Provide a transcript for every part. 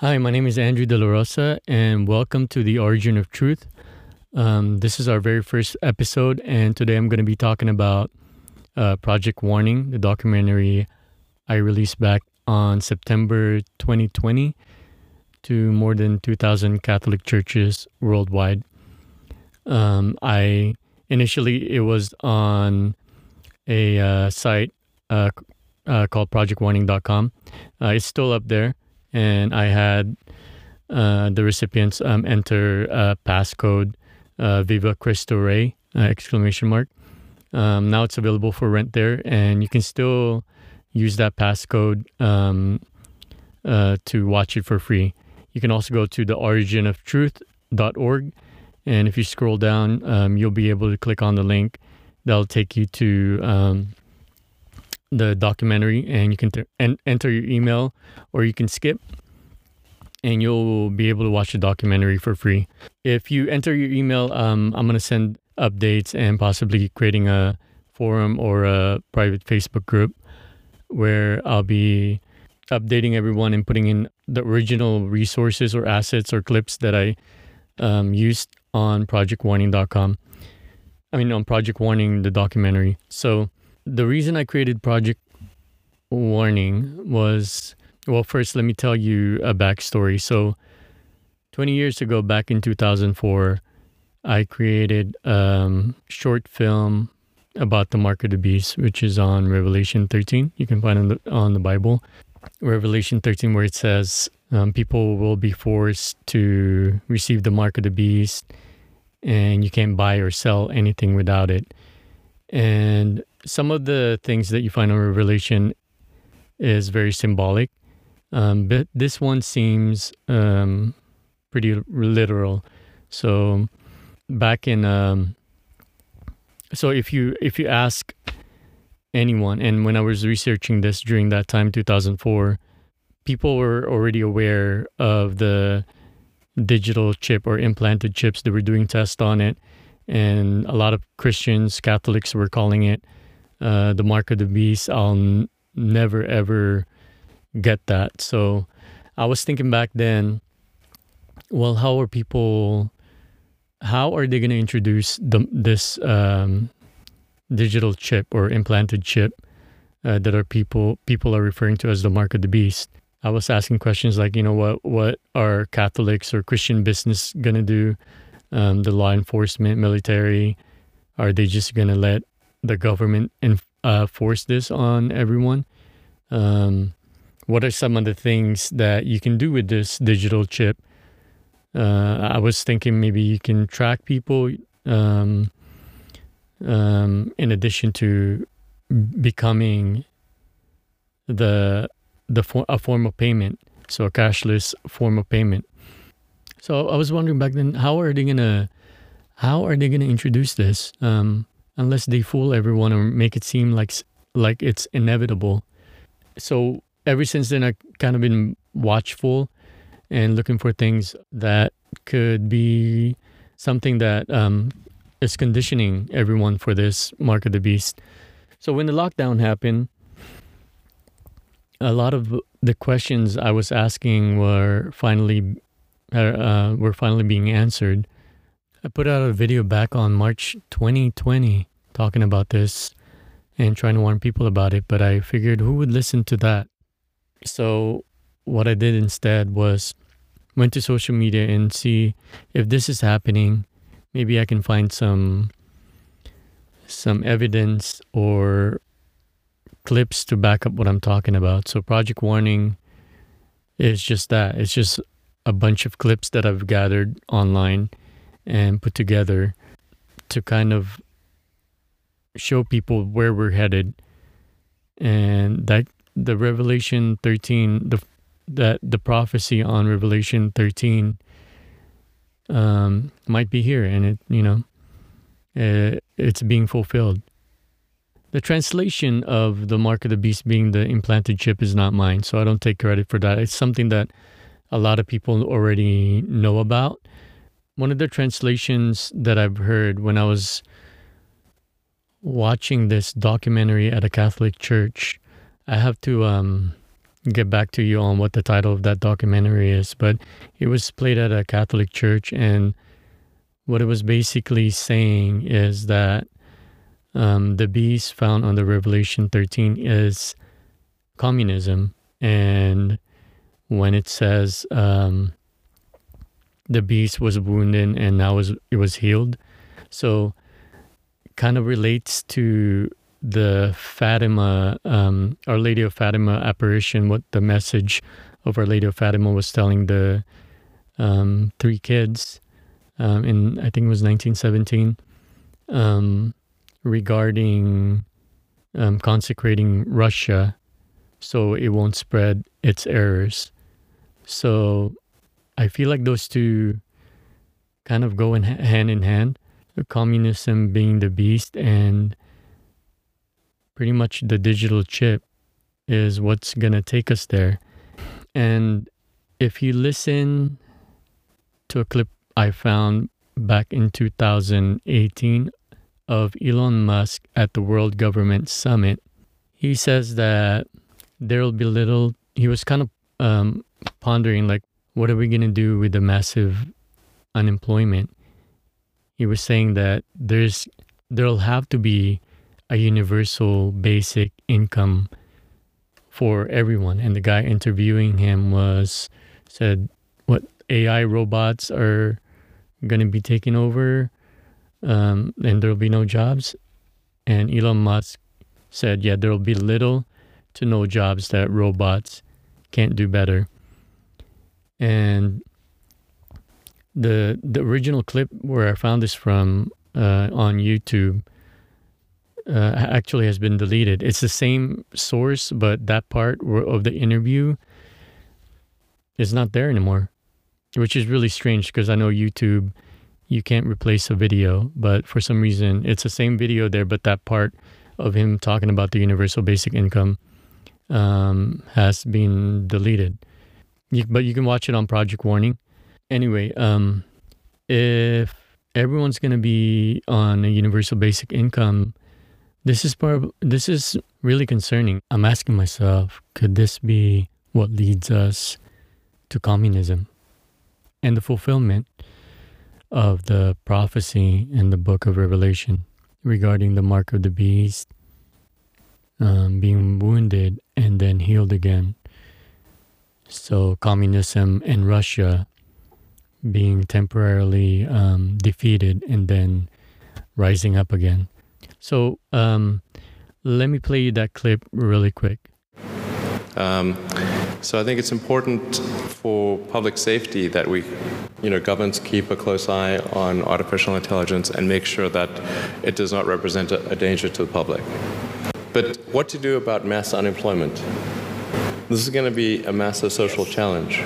Hi, my name is Andrew De La Rosa, and welcome to the Origin of Truth. Um, this is our very first episode, and today I'm going to be talking about uh, Project Warning, the documentary I released back on September 2020 to more than 2,000 Catholic churches worldwide. Um, I initially it was on a uh, site uh, uh, called ProjectWarning.com. Uh, it's still up there, and I had uh, the recipients um, enter uh, passcode Viva Cristo Rey exclamation mark. Um, now it's available for rent there, and you can still use that passcode um, to watch it for free. You can also go to the originoftruth.org and if you scroll down, um, you'll be able to click on the link. That'll take you to um, the documentary, and you can ter- en- enter your email, or you can skip, and you'll be able to watch the documentary for free. If you enter your email, um, I'm gonna send updates and possibly creating a forum or a private Facebook group where I'll be updating everyone and putting in the original resources or assets or clips that I um, used on projectwarning.com. I mean, on Project Warning, the documentary. So, the reason I created Project Warning was well, first, let me tell you a backstory. So, 20 years ago, back in 2004, I created a um, short film about the mark of the beast, which is on Revelation 13. You can find it on the, on the Bible. Revelation 13, where it says, um, people will be forced to receive the mark of the beast, and you can't buy or sell anything without it. And some of the things that you find in Revelation is very symbolic, um, but this one seems um, pretty literal. So back in um, so if you if you ask anyone, and when I was researching this during that time, two thousand four people were already aware of the digital chip or implanted chips. They were doing tests on it, and a lot of Christians, Catholics were calling it uh, the mark of the beast. I'll never ever get that. So I was thinking back then, well, how are people? How are they going to introduce the, this um, digital chip or implanted chip uh, that are people people are referring to as the mark of the beast? I was asking questions like, you know, what what are Catholics or Christian business gonna do? Um, the law enforcement, military, are they just gonna let the government in, uh, force this on everyone? Um, what are some of the things that you can do with this digital chip? Uh, I was thinking maybe you can track people um, um, in addition to becoming the the for, a form of payment, so a cashless form of payment. So I was wondering back then, how are they gonna, how are they gonna introduce this? Um, unless they fool everyone or make it seem like like it's inevitable. So ever since then, I've kind of been watchful and looking for things that could be something that um, is conditioning everyone for this mark of the beast. So when the lockdown happened, a lot of the questions I was asking were finally uh, uh, were finally being answered. I put out a video back on March 2020 talking about this and trying to warn people about it, but I figured who would listen to that? So what I did instead was went to social media and see if this is happening, maybe I can find some some evidence or clips to back up what I'm talking about. So Project Warning is just that. It's just a bunch of clips that I've gathered online and put together to kind of show people where we're headed and that the revelation 13 the that the prophecy on revelation 13 um, might be here and it you know it, uh, it's being fulfilled the translation of the mark of the beast being the implanted chip is not mine, so I don't take credit for that. It's something that a lot of people already know about. One of the translations that I've heard when I was watching this documentary at a Catholic church, I have to um, get back to you on what the title of that documentary is, but it was played at a Catholic church, and what it was basically saying is that um, the beast found the Revelation 13 is communism, and when it says um, the beast was wounded and now it was healed, so kind of relates to the Fatima, um, Our Lady of Fatima apparition, what the message of Our Lady of Fatima was telling the um, three kids um, in, I think it was 1917, um, regarding um, consecrating Russia so it won't spread its errors. So I feel like those two kind of go in hand in hand. Communism being the beast and pretty much the digital chip is what's going to take us there. And if you listen to a clip I found back in 2018 of Elon Musk at the World Government Summit, he says that there'll be little, he was kind of um, pondering, like, what are we going to do with the massive unemployment? He was saying that there's, there'll have to be a universal basic income for everyone. And the guy interviewing him was said, "What AI robots are going to be taking over, um, and there'll be no jobs." And Elon Musk said, "Yeah, there'll be little to no jobs that robots can't do better." And the the original clip where I found this from uh, on YouTube uh, actually has been deleted. It's the same source, but that part of the interview is not there anymore, which is really strange because I know YouTube, you can't replace a video, but for some reason it's the same video there, but that part of him talking about the universal basic income um, has been deleted. You, but you can watch it on Project Warning. Anyway, um, if everyone's going to be on a universal basic income, this is part this is really concerning. I'm asking myself, could this be what leads us to communism and the fulfillment of the prophecy in the book of Revelation regarding the mark of the beast um, being wounded and then healed again? So, communism in Russia being temporarily um, defeated and then rising up again. So um, let me play you that clip really quick. Um, so I think it's important for public safety that we, you know, governments keep a close eye on artificial intelligence and make sure that it does not represent a, a danger to the public. But what to do about mass unemployment? This is going to be a massive social challenge.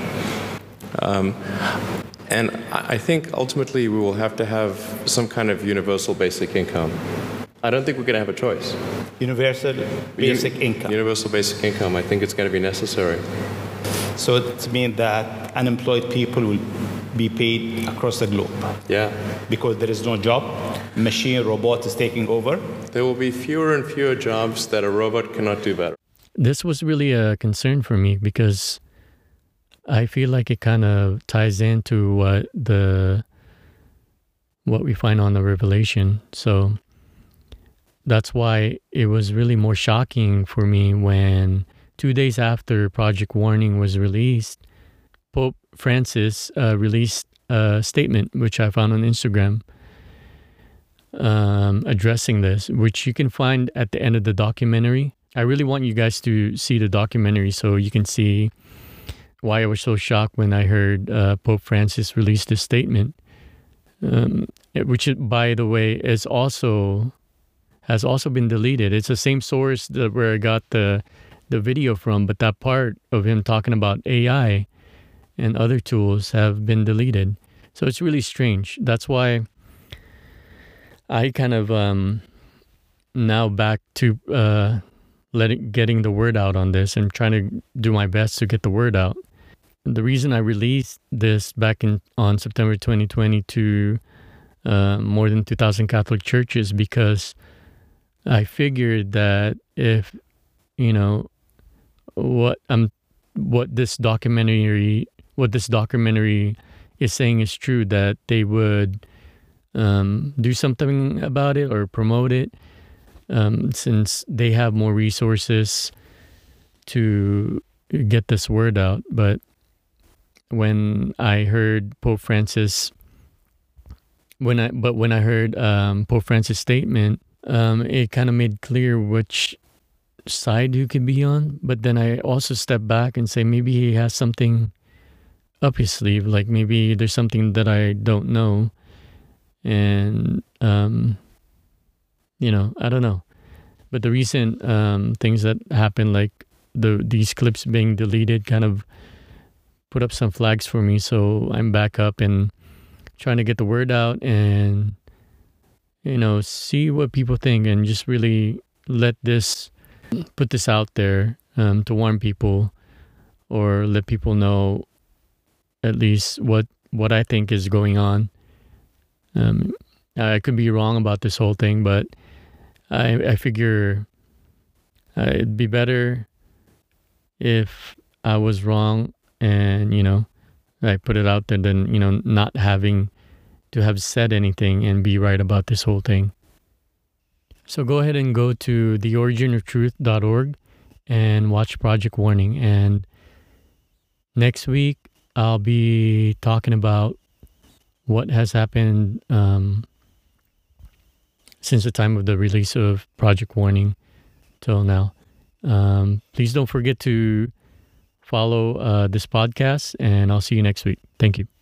Um, and I think ultimately we will have to have some kind of universal basic income. I don't think we're going to have a choice. Universal basic Uni- income. Universal basic income. I think it's going to be necessary. So it means that unemployed people will be paid across the globe Yeah. because there is no job. Machine robot is taking over. There will be fewer and fewer jobs that a robot cannot do better. This was really a concern for me because I feel like it kind of ties into what the what we find on the revelation. So that's why it was really more shocking for me when two days after Project Warning was released, Pope Francis uh, released a statement, which I found on Instagram, um, addressing this, which you can find at the end of the documentary. I really want you guys to see the documentary so you can see why I was so shocked when I heard uh, Pope Francis release this statement, um, which, by the way, is also has also been deleted. It's the same source that where I got the the video from, but that part of him talking about AI and other tools have been deleted. So it's really strange. That's why I kind of um, now back to uh, letting getting the word out on this and trying to do my best to get the word out. The reason I released this back in on September 2020 to uh, more than 2,000 Catholic churches because I figured that if, you know, what I'm what this documentary what this documentary is saying is true that they would um, do something about it or promote it um, since they have more resources to get this word out. But when I heard Pope Francis, when I but when I heard um, Pope Francis' statement, um, it kind of made clear which side you could be on. But then I also step back and say maybe he has something up his sleeve. Like maybe there's something that I don't know, and um, you know I don't know. But the recent um, things that happened, like the these clips being deleted, kind of put up some flags for me. So I'm back up and trying to get the word out and you know see what people think and just really let this put this out there um, to warn people or let people know at least what what I think is going on. Um, I could be wrong about this whole thing, but I I figure uh, it'd be better if I was wrong and you know I put it out there than you know not having to have said anything and be right about this whole thing. So go ahead and go to theoriginoftruth.org and watch Project Warning. And next week I'll be talking about what has happened um, since the time of the release of Project Warning till now. Um, please don't forget to follow uh, this podcast, and I'll see you next week. Thank you.